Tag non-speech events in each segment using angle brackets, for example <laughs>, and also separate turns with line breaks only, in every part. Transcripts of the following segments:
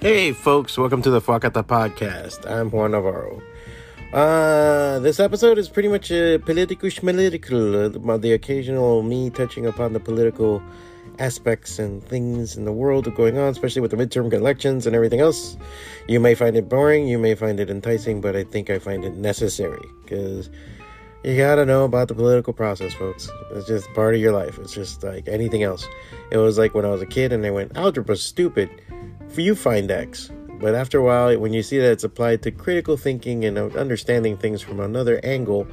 Hey, folks, welcome to the Fwacata Podcast. I'm Juan Navarro. Uh, this episode is pretty much a political schmalitical, uh, the occasional me touching upon the political aspects and things in the world going on, especially with the midterm elections and everything else. You may find it boring, you may find it enticing, but I think I find it necessary because you gotta know about the political process, folks. It's just part of your life. It's just like anything else. It was like when I was a kid and I went, algebra's stupid For you find X. But after a while, when you see that it's applied to critical thinking and understanding things from another angle,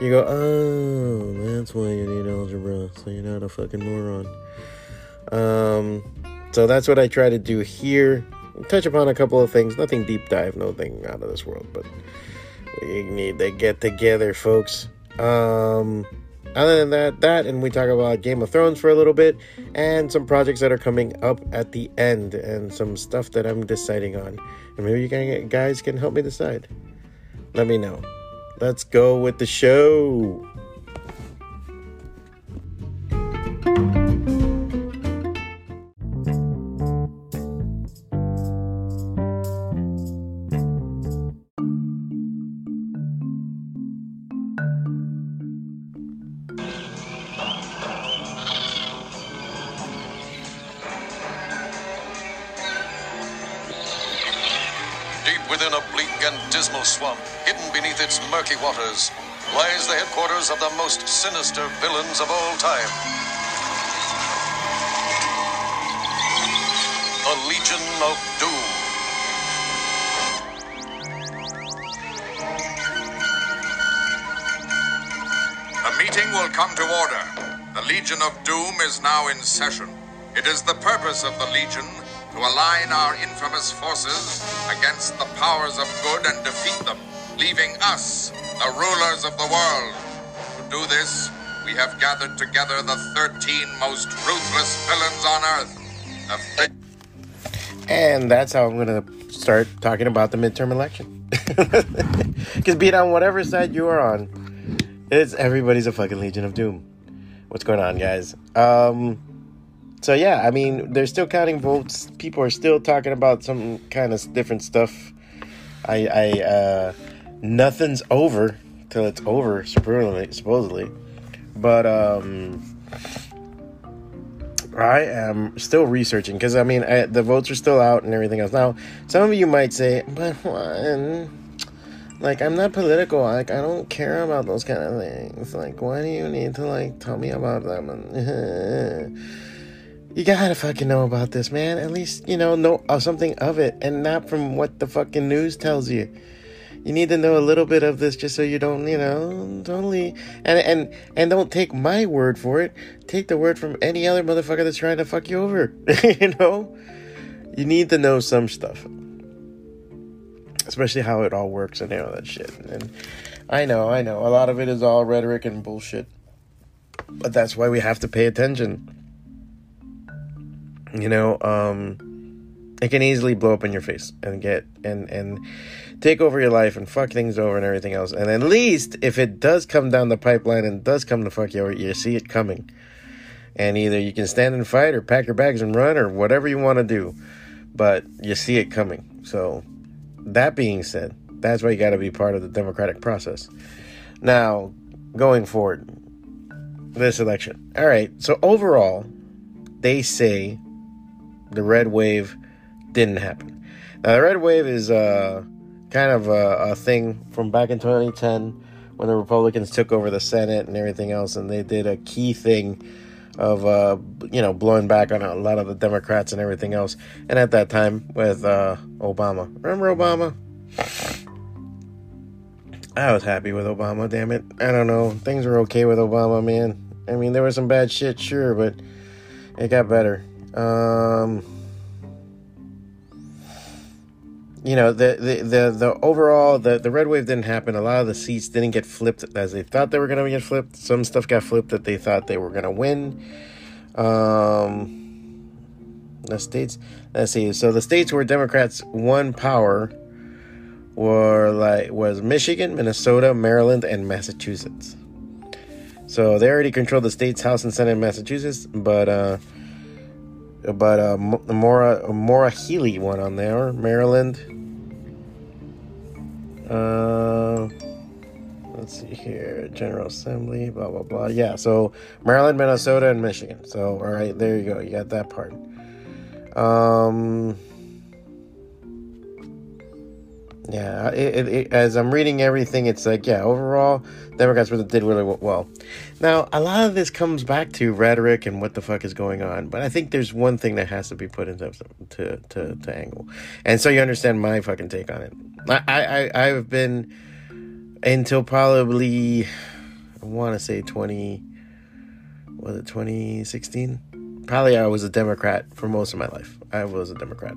you go, oh, that's why you need algebra, so you're not a fucking moron. Um, so that's what I try to do here. Touch upon a couple of things, nothing deep dive, nothing out of this world, but we need to get together, folks. Um, other than that, that and we talk about Game of Thrones for a little bit and some projects that are coming up at the end and some stuff that I'm deciding on. And maybe you guys can help me decide. Let me know. Let's go with the show.
And dismal swamp, hidden beneath its murky waters, lies the headquarters of the most sinister villains of all time. The Legion of Doom.
The meeting will come to order. The Legion of Doom is now in session. It is the purpose of the Legion to align our infamous forces against the powers of good and defeat them, leaving us, the rulers of the world. To do this, we have gathered together the 13 most ruthless villains on
Earth. and that's how I'm going to start talking about the midterm election. <laughs> Because be it on whatever side you are on, it's everybody's a fucking Legion of Doom. What's going on, guys? Um, so yeah, I mean, they're still counting votes. People are still talking about some kind of different stuff. I, I, uh, nothing's over till it's over, supposedly. Supposedly, but um, I am still researching because I mean, I, the votes are still out and everything else. Now, some of you might say, but what? Like, I'm not political. Like, I don't care about those kind of things. Like, why do you need to like tell me about them? <laughs> you gotta fucking know about this, man. At least, you know, know uh, something of it and not from what the fucking news tells you. You need to know a little bit of this just so you don't, you know, totally and and and don't take my word for it. Take the word from any other motherfucker that's trying to fuck you over. <laughs> you know? You need to know some stuff. Especially how it all works and all that shit. And I know, I know. A lot of it is all rhetoric and bullshit. But that's why we have to pay attention you know um it can easily blow up in your face and get and and take over your life and fuck things over and everything else. And at least if it does come down the pipeline and does come to fuck you over you see it coming. And either you can stand and fight or pack your bags and run or whatever you want to do but you see it coming. So that being said that's why you got to be part of the democratic process. Now going forward this election. All right so overall they say the red wave didn't happen. Now, the red wave is uh, kind of a, a, thing from back in 2010 when the Republicans took over the Senate and everything else, and they did a key thing of uh, you know blowing back on a lot of the Democrats and everything else. And at that time with uh, Obama, remember Obama? I was happy with Obama. Damn it, I don't know. Things were okay with Obama, man. I mean, there was some bad shit, sure, but it got better. Um, you know the, the the the overall the the red wave didn't happen. A lot of the seats didn't get flipped as they thought they were going to get flipped. Some stuff got flipped that they thought they were going to win. Um the states let's see. So the states where democrats won power were like was michigan minnesota maryland and massachusetts. So they already controlled the states house and senate in massachusetts but uh but uh, Maura Maura Healey won on there, Maryland. Uh, let's see here, General Assembly, blah blah blah. Yeah, so Maryland, Minnesota, and Michigan. So all right, there you go. You got that part. Um, yeah, it, it, as I'm reading everything, it's like, yeah, overall, Democrats really did really well. Now, a lot of this comes back to rhetoric and what the fuck is going on, but I think there's one thing that has to be put into to, to, to angle. And so you understand my fucking take on it. I, I, I've been until probably, I want to say 20, was it 2016? Probably I was a Democrat for most of my life. I was a Democrat.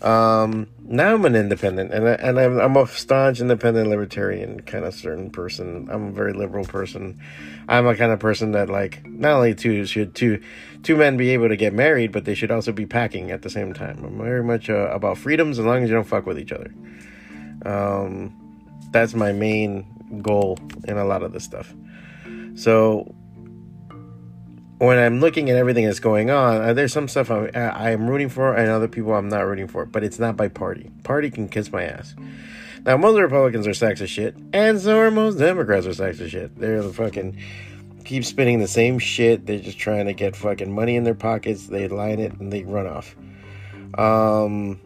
Um, now I'm an independent, and I, and I'm, I'm a staunch independent libertarian kind of certain person. I'm a very liberal person. I'm a kind of person that like not only two should two two men be able to get married, but they should also be packing at the same time. I'm very much uh, about freedoms as long as you don't fuck with each other. Um, that's my main goal in a lot of this stuff. So when I'm looking at everything that's going on, uh, there's some stuff I'm, I'm rooting for and other people I'm not rooting for, but it's not by party. Party can kiss my ass. Now, most Republicans are sacks of shit, and so are most Democrats are sacks of shit. They're the fucking keep spinning the same shit. They're just trying to get fucking money in their pockets. They line it and they run off. Um,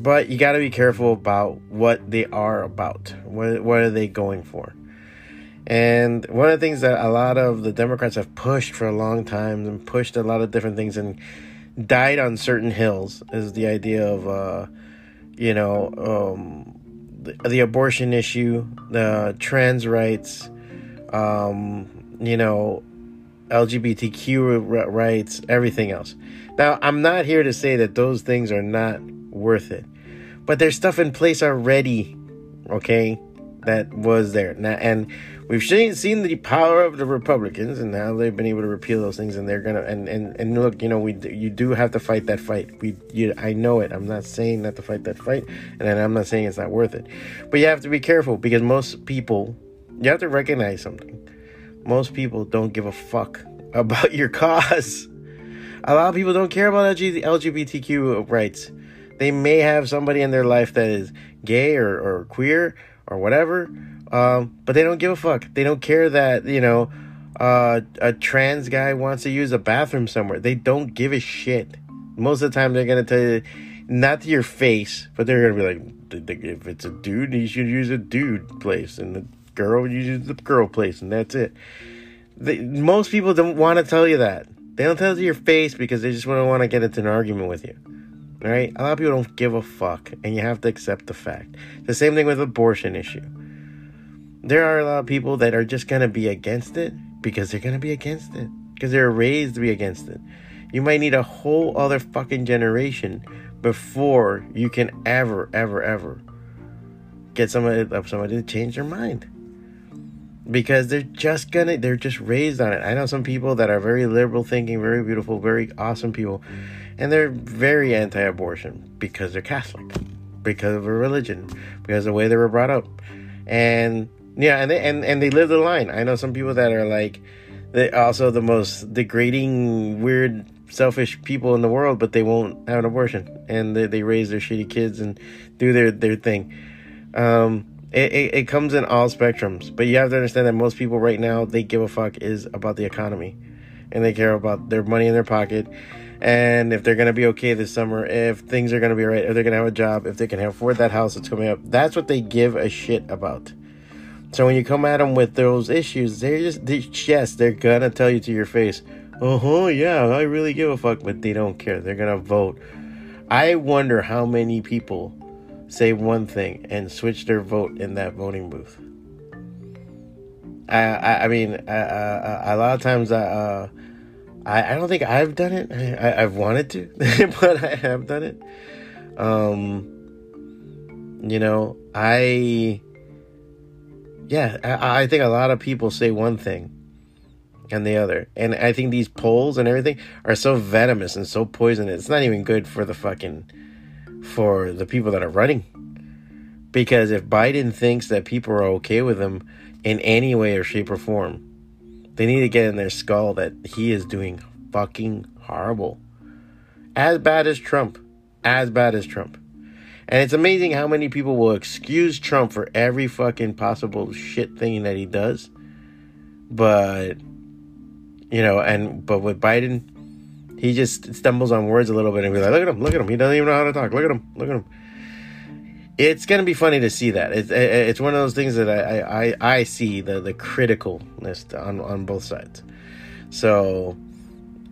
but you got to be careful about what they are about. What what are they going for? And one of the things that a lot of the Democrats have pushed for a long time and pushed a lot of different things and died on certain hills is the idea of, uh, you know, um, the, the, abortion issue, the trans rights, um, you know, LGBTQ rights, everything else. Now, I'm not here to say that those things are not worth it, but there's stuff in place already, okay, that was there. Now, and we've seen the power of the Republicans and how they've been able to repeal those things, and they're gonna and and and look, you know, we you do have to fight that fight. We you, I know it. I'm not saying not to fight that fight, and I'm not saying it's not worth it, but you have to be careful because most people, you have to recognize something. Most people don't give a fuck about your cause. A lot of people don't care about LGBTQ rights. They may have somebody in their life that is gay or, or queer or whatever, um, but they don't give a fuck. They don't care that, you know, uh, a trans guy wants to use a bathroom somewhere. They don't give a shit. Most of the time, they're going to tell you, not to your face, but they're going to be like, if it's a dude, you should use a dude place, and the girl, you use the girl place, and that's it. They, most people don't want to tell you that. They don't tell it to your face because they just want to want to get into an argument with you. All right? A lot of people don't give a fuck, and you have to accept the fact. The same thing with abortion issue there are a lot of people that are just going to be against it because they're going to be against it. Because they're raised to be against it. You might need a whole other fucking generation before you can ever, ever, ever get somebody, somebody to change their mind. Because they're just gonna they're just raised on it. I know some people that are very liberal thinking very beautiful very awesome people and they're very anti-abortion because they're catholic because of a religion because of the way they were brought up. And yeah, and they and, and they live the line. I know some people that are like they also the most degrading, weird, selfish people in the world, but they won't have an abortion and they, they raise their shitty kids and do their their thing. Um, it, it, it comes in all spectrums, but you have to understand that most people right now they give a fuck is about the economy, and they care about their money in their pocket, and if they're gonna be okay this summer, if things are gonna be right, if they're gonna have a job, if they can afford that house that's coming up. That's what they give a shit about. So when you come at them with those issues, they're just, they, yes, they're gonna tell you to your face, uh huh, yeah, I really give a fuck, but they don't care. They're gonna vote. I wonder how many people say one thing and switch their vote in that voting booth. I, I, I mean, I, I, a lot of times, uh, I, I don't think I've done it. I, have wanted to, <laughs> but I have done it. Um, you know, I yeah, I, I think a lot of people say one thing and the other. And I think these polls and everything are so venomous and so poisonous. It's not even good for the fucking for the people that are running. Because if Biden thinks that people are okay with him in any way or shape or form, they need to get in their skull that he is doing fucking horrible. as bad as Trump, as bad as Trump. And it's amazing how many people will excuse Trump for every fucking possible shit thing that he does. But you know, and but with Biden, he just stumbles on words a little bit and be like, "Look at him, look at him. He doesn't even know how to talk. Look at him, look at him." It's gonna be funny to see that. It's it's one of those things that I I, I see the the criticalness on on both sides. So,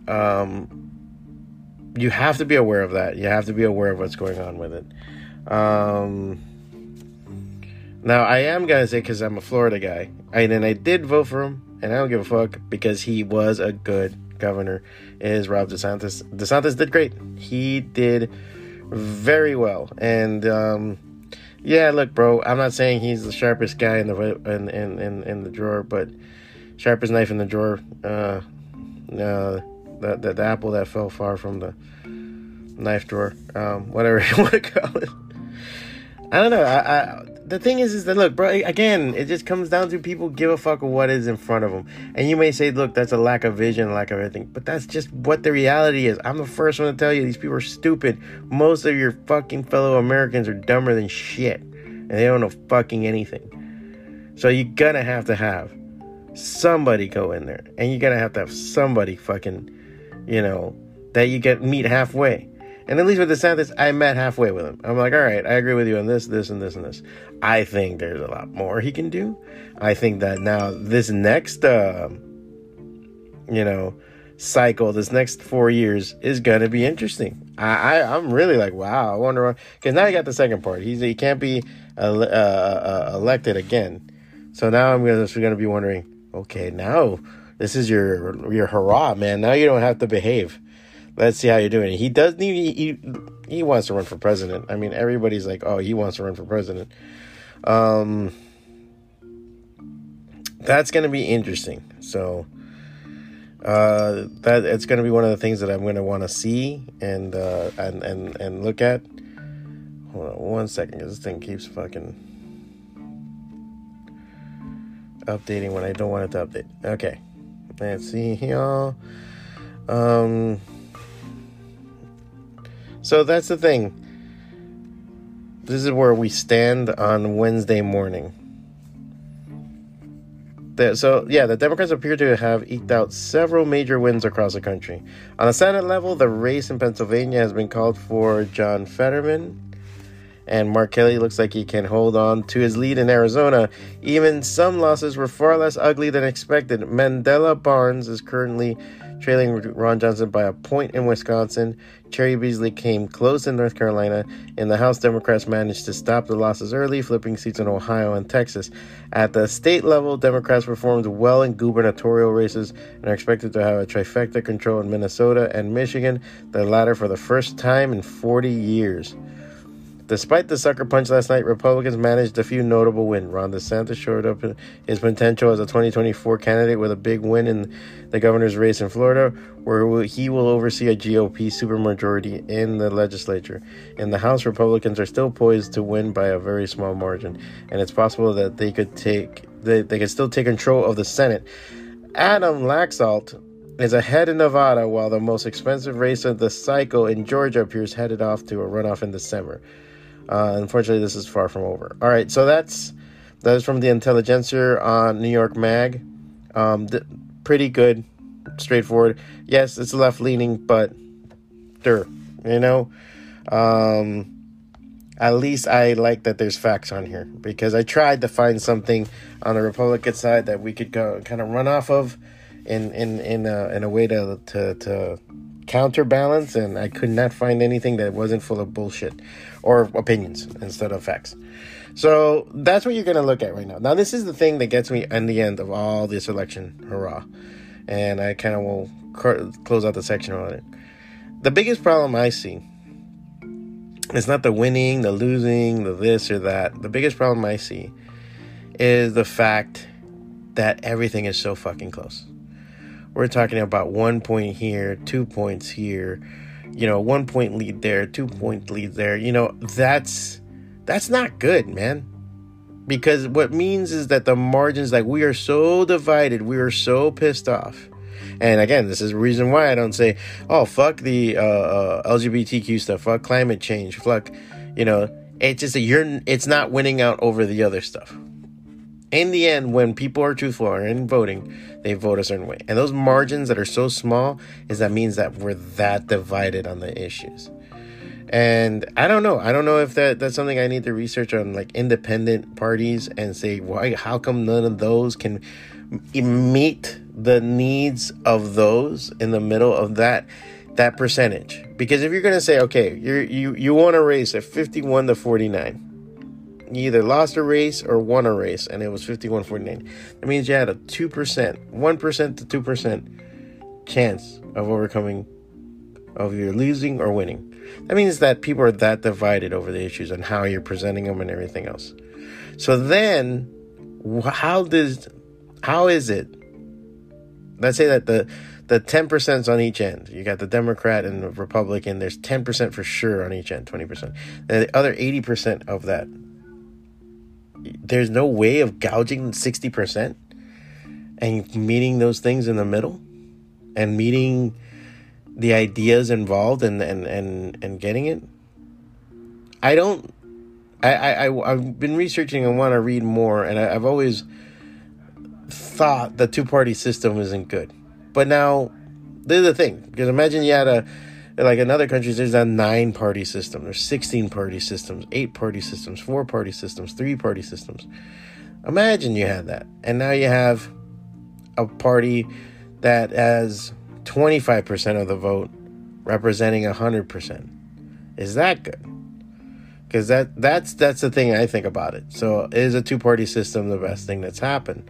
um, you have to be aware of that. You have to be aware of what's going on with it. Um, now I am gonna say because I'm a Florida guy, and I did vote for him, and I don't give a fuck because he was a good governor. Is Rob DeSantis? DeSantis did great. He did very well, and um, yeah, look, bro, I'm not saying he's the sharpest guy in the in in in, in the drawer, but sharpest knife in the drawer. Uh, uh, the, the, the apple that fell far from the knife drawer, um, whatever <laughs> you want to call it. I don't know. I, I, the thing is, is that look, bro. Again, it just comes down to people give a fuck what is in front of them, and you may say, look, that's a lack of vision, lack of everything, but that's just what the reality is. I'm the first one to tell you these people are stupid. Most of your fucking fellow Americans are dumber than shit, and they don't know fucking anything. So you're gonna have to have somebody go in there, and you're gonna have to have somebody fucking you know, that you get meet halfway. And at least with the DeSantis, I met halfway with him. I'm like, all right, I agree with you on this, this, and this, and this. I think there's a lot more he can do. I think that now this next, uh, you know, cycle, this next four years is gonna be interesting. I, I am really like, wow. I wonder because now he got the second part. He's he can't be uh, uh, uh, elected again. So now I'm gonna, gonna be wondering, okay, now this is your your hurrah, man. Now you don't have to behave. Let's see how you're doing. He does need he, he wants to run for president. I mean, everybody's like, oh, he wants to run for president. Um, that's going to be interesting. So, uh, that it's going to be one of the things that I'm going to want to see and uh, and and and look at. Hold on one second, because this thing keeps fucking updating when I don't want it to update. Okay. Let's see here. Um, so that's the thing. This is where we stand on Wednesday morning. So, yeah, the Democrats appear to have eked out several major wins across the country. On the Senate level, the race in Pennsylvania has been called for John Fetterman and Mark Kelly looks like he can hold on to his lead in Arizona. Even some losses were far less ugly than expected. Mandela Barnes is currently trailing Ron Johnson by a point in Wisconsin. Cheri Beasley came close in North Carolina. and the House, Democrats managed to stop the losses early, flipping seats in Ohio and Texas. At the state level, Democrats performed well in gubernatorial races and are expected to have a trifecta control in Minnesota and Michigan, the latter for the first time in 40 years. Despite the sucker punch last night, Republicans managed a few notable wins. Ron DeSantis showed up his potential as a 2024 candidate with a big win in the governor's race in Florida, where he will oversee a GOP supermajority in the legislature. In the House, Republicans are still poised to win by a very small margin, and it's possible that they could take they, they could still take control of the Senate. Adam Laxalt is ahead in Nevada, while the most expensive race of the cycle in Georgia appears headed off to a runoff in December. Uh, unfortunately, this is far from over. All right, so that's that is from the Intelligencer on New York Mag. Um, th- pretty good, straightforward. Yes, it's left leaning, but there, you know. Um, at least I like that there's facts on here because I tried to find something on the Republican side that we could go kind of run off of in in in a, in a way to to to counterbalance, and I could not find anything that wasn't full of bullshit or opinions instead of facts. So that's what you're going to look at right now. Now, this is the thing that gets me in the end of all this election hurrah. And I kind of will close out the section on it. The biggest problem I see is not the winning, the losing, the this or that. The biggest problem I see is the fact that everything is so fucking close. We're talking about one point here, two points here, you know, one point lead there, two point lead there. You know, that's that's not good, man. Because what means is that the margins, like we are so divided, we are so pissed off. And again, this is the reason why I don't say, "Oh, fuck the uh, uh, LGBTQ stuff, fuck climate change, fuck," you know. It's just that you're. It's not winning out over the other stuff. In the end, when people are truthful and in voting, they vote a certain way. And those margins that are so small is that means that we're that divided on the issues. And I don't know. I don't know if that that's something I need to research on like independent parties and say why how come none of those can meet the needs of those in the middle of that that percentage. Because if you're to say okay, you you you want a race at 51 to 49. You either lost a race or won a race and it was 51 49. That means you had a 2%, 1% to 2% chance of overcoming of your losing or winning. That means that people are that divided over the issues and how you're presenting them and everything else. So then, how does, how is it? Let's say that the the ten percent on each end. You got the Democrat and the Republican. There's ten percent for sure on each end, twenty percent. And the other eighty percent of that, there's no way of gouging sixty percent and meeting those things in the middle, and meeting the ideas involved and and and and getting it. I don't. I I I've been researching and want to read more, and I, I've always thought the two party system isn't good, but now there's the thing because imagine you had a like in other countries there's a nine party system there's 16 party systems eight party systems four party systems three party systems imagine you had that and now you have a party that has 25% of the vote representing 100%. Is that good? Because that that's that's the thing I think about it. So is a two party system the best thing that's happened?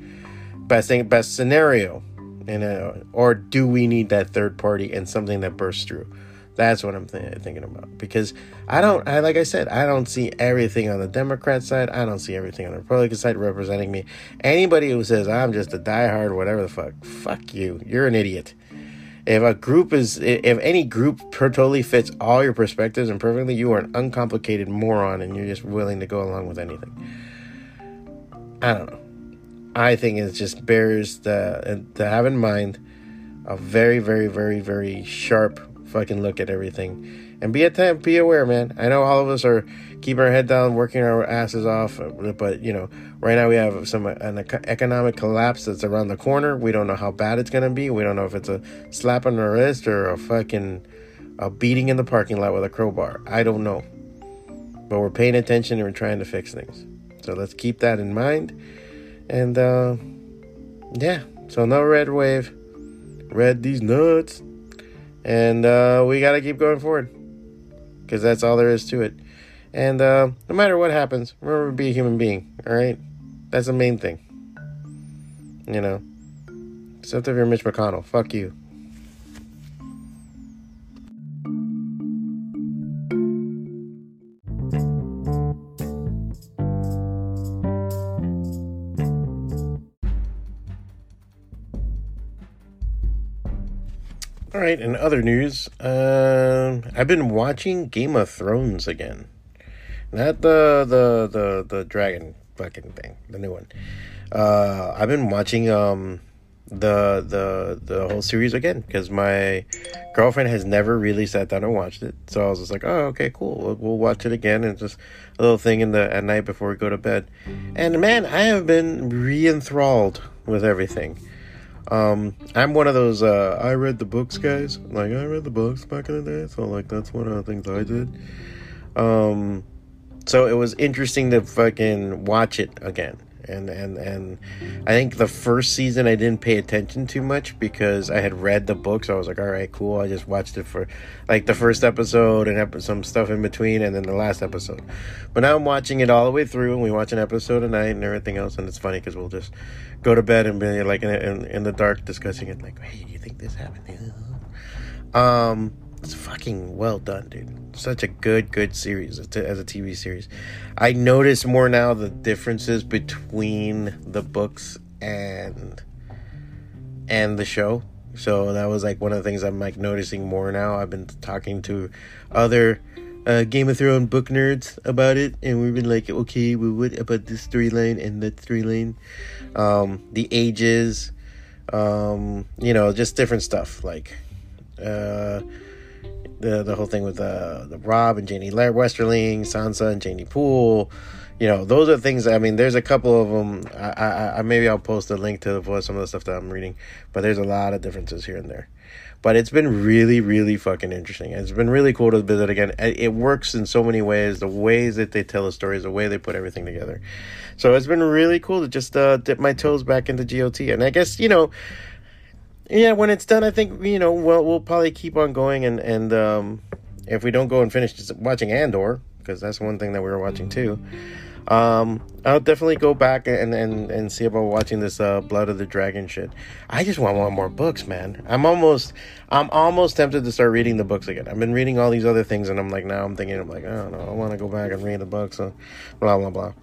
Best thing, best scenario, you know, or do we need that third party and something that bursts through? That's what I'm th- thinking about because I don't, I like I said, I don't see everything on the Democrat side. I don't see everything on the Republican side representing me. Anybody who says I'm just a diehard, whatever the fuck, fuck you. You're an idiot if a group is if any group totally fits all your perspectives and perfectly you are an uncomplicated moron and you're just willing to go along with anything i don't know i think it just bears to, to have in mind a very very very very sharp fucking look at everything and be at be aware man i know all of us are keeping our head down working our asses off but you know Right now, we have some an economic collapse that's around the corner. We don't know how bad it's gonna be. We don't know if it's a slap on the wrist or a fucking a beating in the parking lot with a crowbar. I don't know, but we're paying attention and we're trying to fix things. So let's keep that in mind. And uh, yeah, so no red wave, red these nuts, and uh, we gotta keep going forward because that's all there is to it. And uh, no matter what happens, remember to be a human being. All right. That's the main thing. You know? Except if you're Mitch McConnell. Fuck you. Right, in other news, uh, I've been watching Game of Thrones again. Not the the the the dragon fucking thing, the new one. Uh, I've been watching um the the the whole series again because my girlfriend has never really sat down and watched it. So I was just like, oh, okay, cool. We'll, we'll watch it again and just a little thing in the at night before we go to bed. And man, I have been re-enthralled with everything. Um, I'm one of those uh, I read the books guys. Like I read the books back in the day, so like that's one of the things I did. Um, so it was interesting to fucking watch it again and and and I think the first season I didn't pay attention too much because I had read the book, so I was like, all right, cool. I just watched it for like the first episode and some stuff in between, and then the last episode. But now I'm watching it all the way through, and we watch an episode a night and everything else, and it's funny because we'll just go to bed and be like in, in, in the dark discussing it, like, hey, do you think this happened? <laughs> Um, it's fucking well done, dude. Such a good, good series as a TV series. I notice more now the differences between the books and and the show. So that was like one of the things I'm like noticing more now. I've been talking to other uh, Game of Thrones book nerds about it, and we've been like, okay, we would about this storyline and that storyline? Um, the ages, Um, you know, just different stuff like uh, the the whole thing with uh, the Robb and Jeyne Westerling, Sansa and Jeyne Poole. You know, those are things. I mean, there's a couple of them. I, I, I maybe I'll post a link to some of the stuff that I'm reading, but there's a lot of differences here and there. But it's been really, really fucking interesting. It's been really cool to visit again. It works in so many ways. The ways that they tell the stories, the way they put everything together. So it's been really cool to just uh, dip my toes back into GOT. And I guess you know, yeah, when it's done, I think you know, well, we'll probably keep on going. And and um, if we don't go and finish watching Andor, because that's one thing that we were watching too. Um, I'll definitely go back and, and, and see about watching this uh, Blood of the Dragon shit. I just want one more books, man. I'm almost I'm almost tempted to start reading the books again. I've been reading all these other things, and I'm like now I'm thinking I'm like I don't know I want to go back and read the books, so blah blah blah.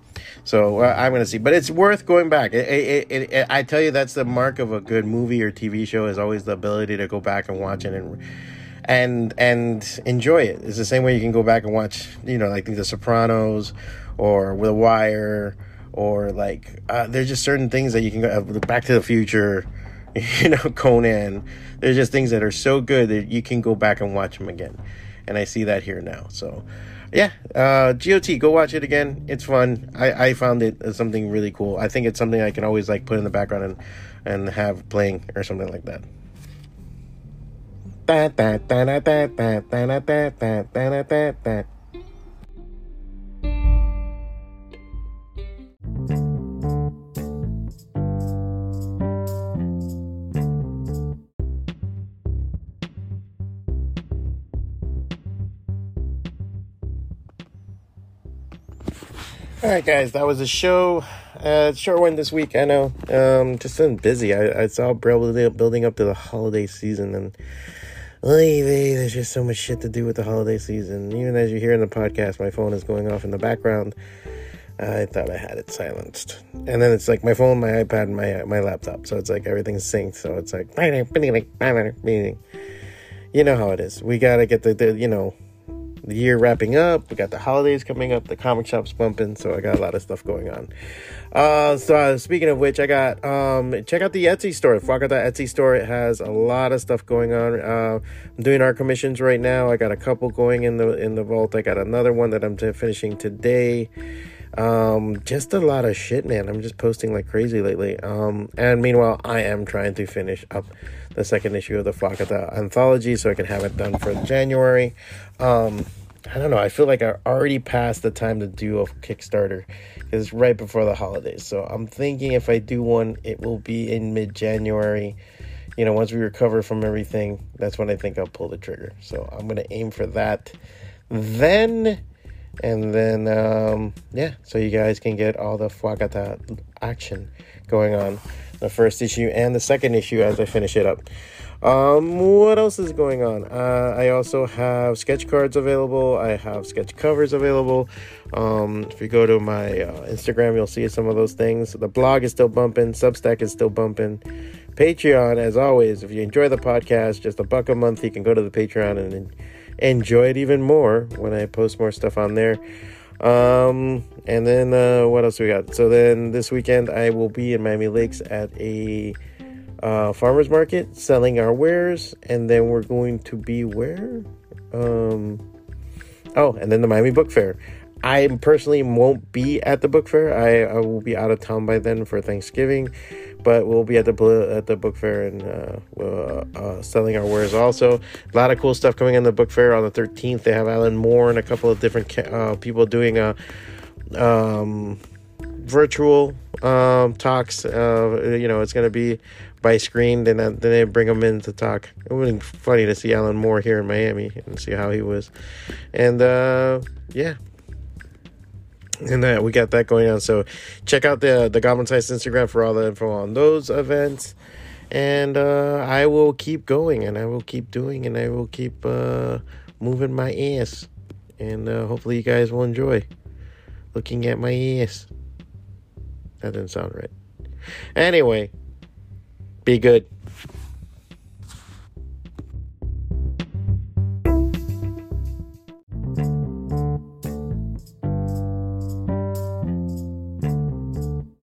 So uh, I'm gonna see, but it's worth going back. It, it, it, I tell you, that's the mark of a good movie or TV show is always the ability to go back and watch it and and and enjoy it. It's the same way you can go back and watch, you know, like The Sopranos or The Wire or like uh, there's just certain things that you can go uh, Back to the Future, <laughs> you know, Conan. There's just things that are so good that you can go back and watch them again, and I see that here now. So, yeah, uh, GOT, go watch it again. It's fun. I I found it something really cool. I think it's something I can always like put in the background and and have playing or something like that. All right, guys, that was a show. Uh, short one this week. I know. Um, just been busy. I, saw building up to the holiday season, and there's just so much shit to do with the holiday season. Even as you hear in the podcast, my phone is going off in the background. I thought I had it silenced, and then it's like my phone, my iPad, my my laptop. So it's like everything's synced. So it's like, <laughs> you know how it is. We gotta get the, the you know the year wrapping up. We got the holidays coming up. The comic shop's bumping, so I got a lot of stuff going on. Uh, so uh, speaking of which, I got um, check out the Etsy store. That Etsy store. It has a lot of stuff going on. Uh, I'm doing art commissions right now. I got a couple going in the in the vault. I got another one that I'm t- finishing today. Um, just a lot of shit, man. I'm just posting like crazy lately. Um, and meanwhile, I am trying to finish up the second issue of the Fwacata anthology so I can have it done for January. Um, I don't know. I feel like I already passed the time to do a Kickstarter because it's right before the holidays. So I'm thinking if I do one, it will be in mid January. You know, once we recover from everything, that's when I think I'll pull the trigger. So I'm going to aim for that. Then, and then, um, yeah, so you guys can get all the Fwacata action going on the first issue and the second issue as I finish it up. Um, what else is going on? Uh, I also have sketch cards available. I have sketch covers available. Um, if you go to my uh, Instagram, you'll see some of those things. The blog is still bumping. Substack is still bumping. Patreon, as always, if you enjoy the podcast, just a buck a month, you can go to the Patreon and enjoy it even more when I post more stuff on there. Um, and then uh, what else we got? So then this weekend I will be in Miami Lakes at a uh, farmers market selling our wares, and then we're going to be where? Um, oh, and then the Miami Book Fair. I personally won't be at the book fair. I, I will be out of town by then for Thanksgiving, but we'll be at the at the book fair and uh, uh, uh, selling our wares. Also, a lot of cool stuff coming in the book fair on the 13th. They have Alan Moore and a couple of different uh, people doing a um, virtual um, talks. Uh, you know, it's going to be by screen. Then then they bring them in to talk. It would be funny to see Alan Moore here in Miami and see how he was. And uh, yeah. <laughs> And uh, we got that going on. So check out the the Goblin Size Instagram for all the info on those events. And uh, I will keep going and I will keep doing and I will keep uh, moving my ass. And uh, hopefully you guys will enjoy looking at my ass. That didn't sound right. Anyway, be good.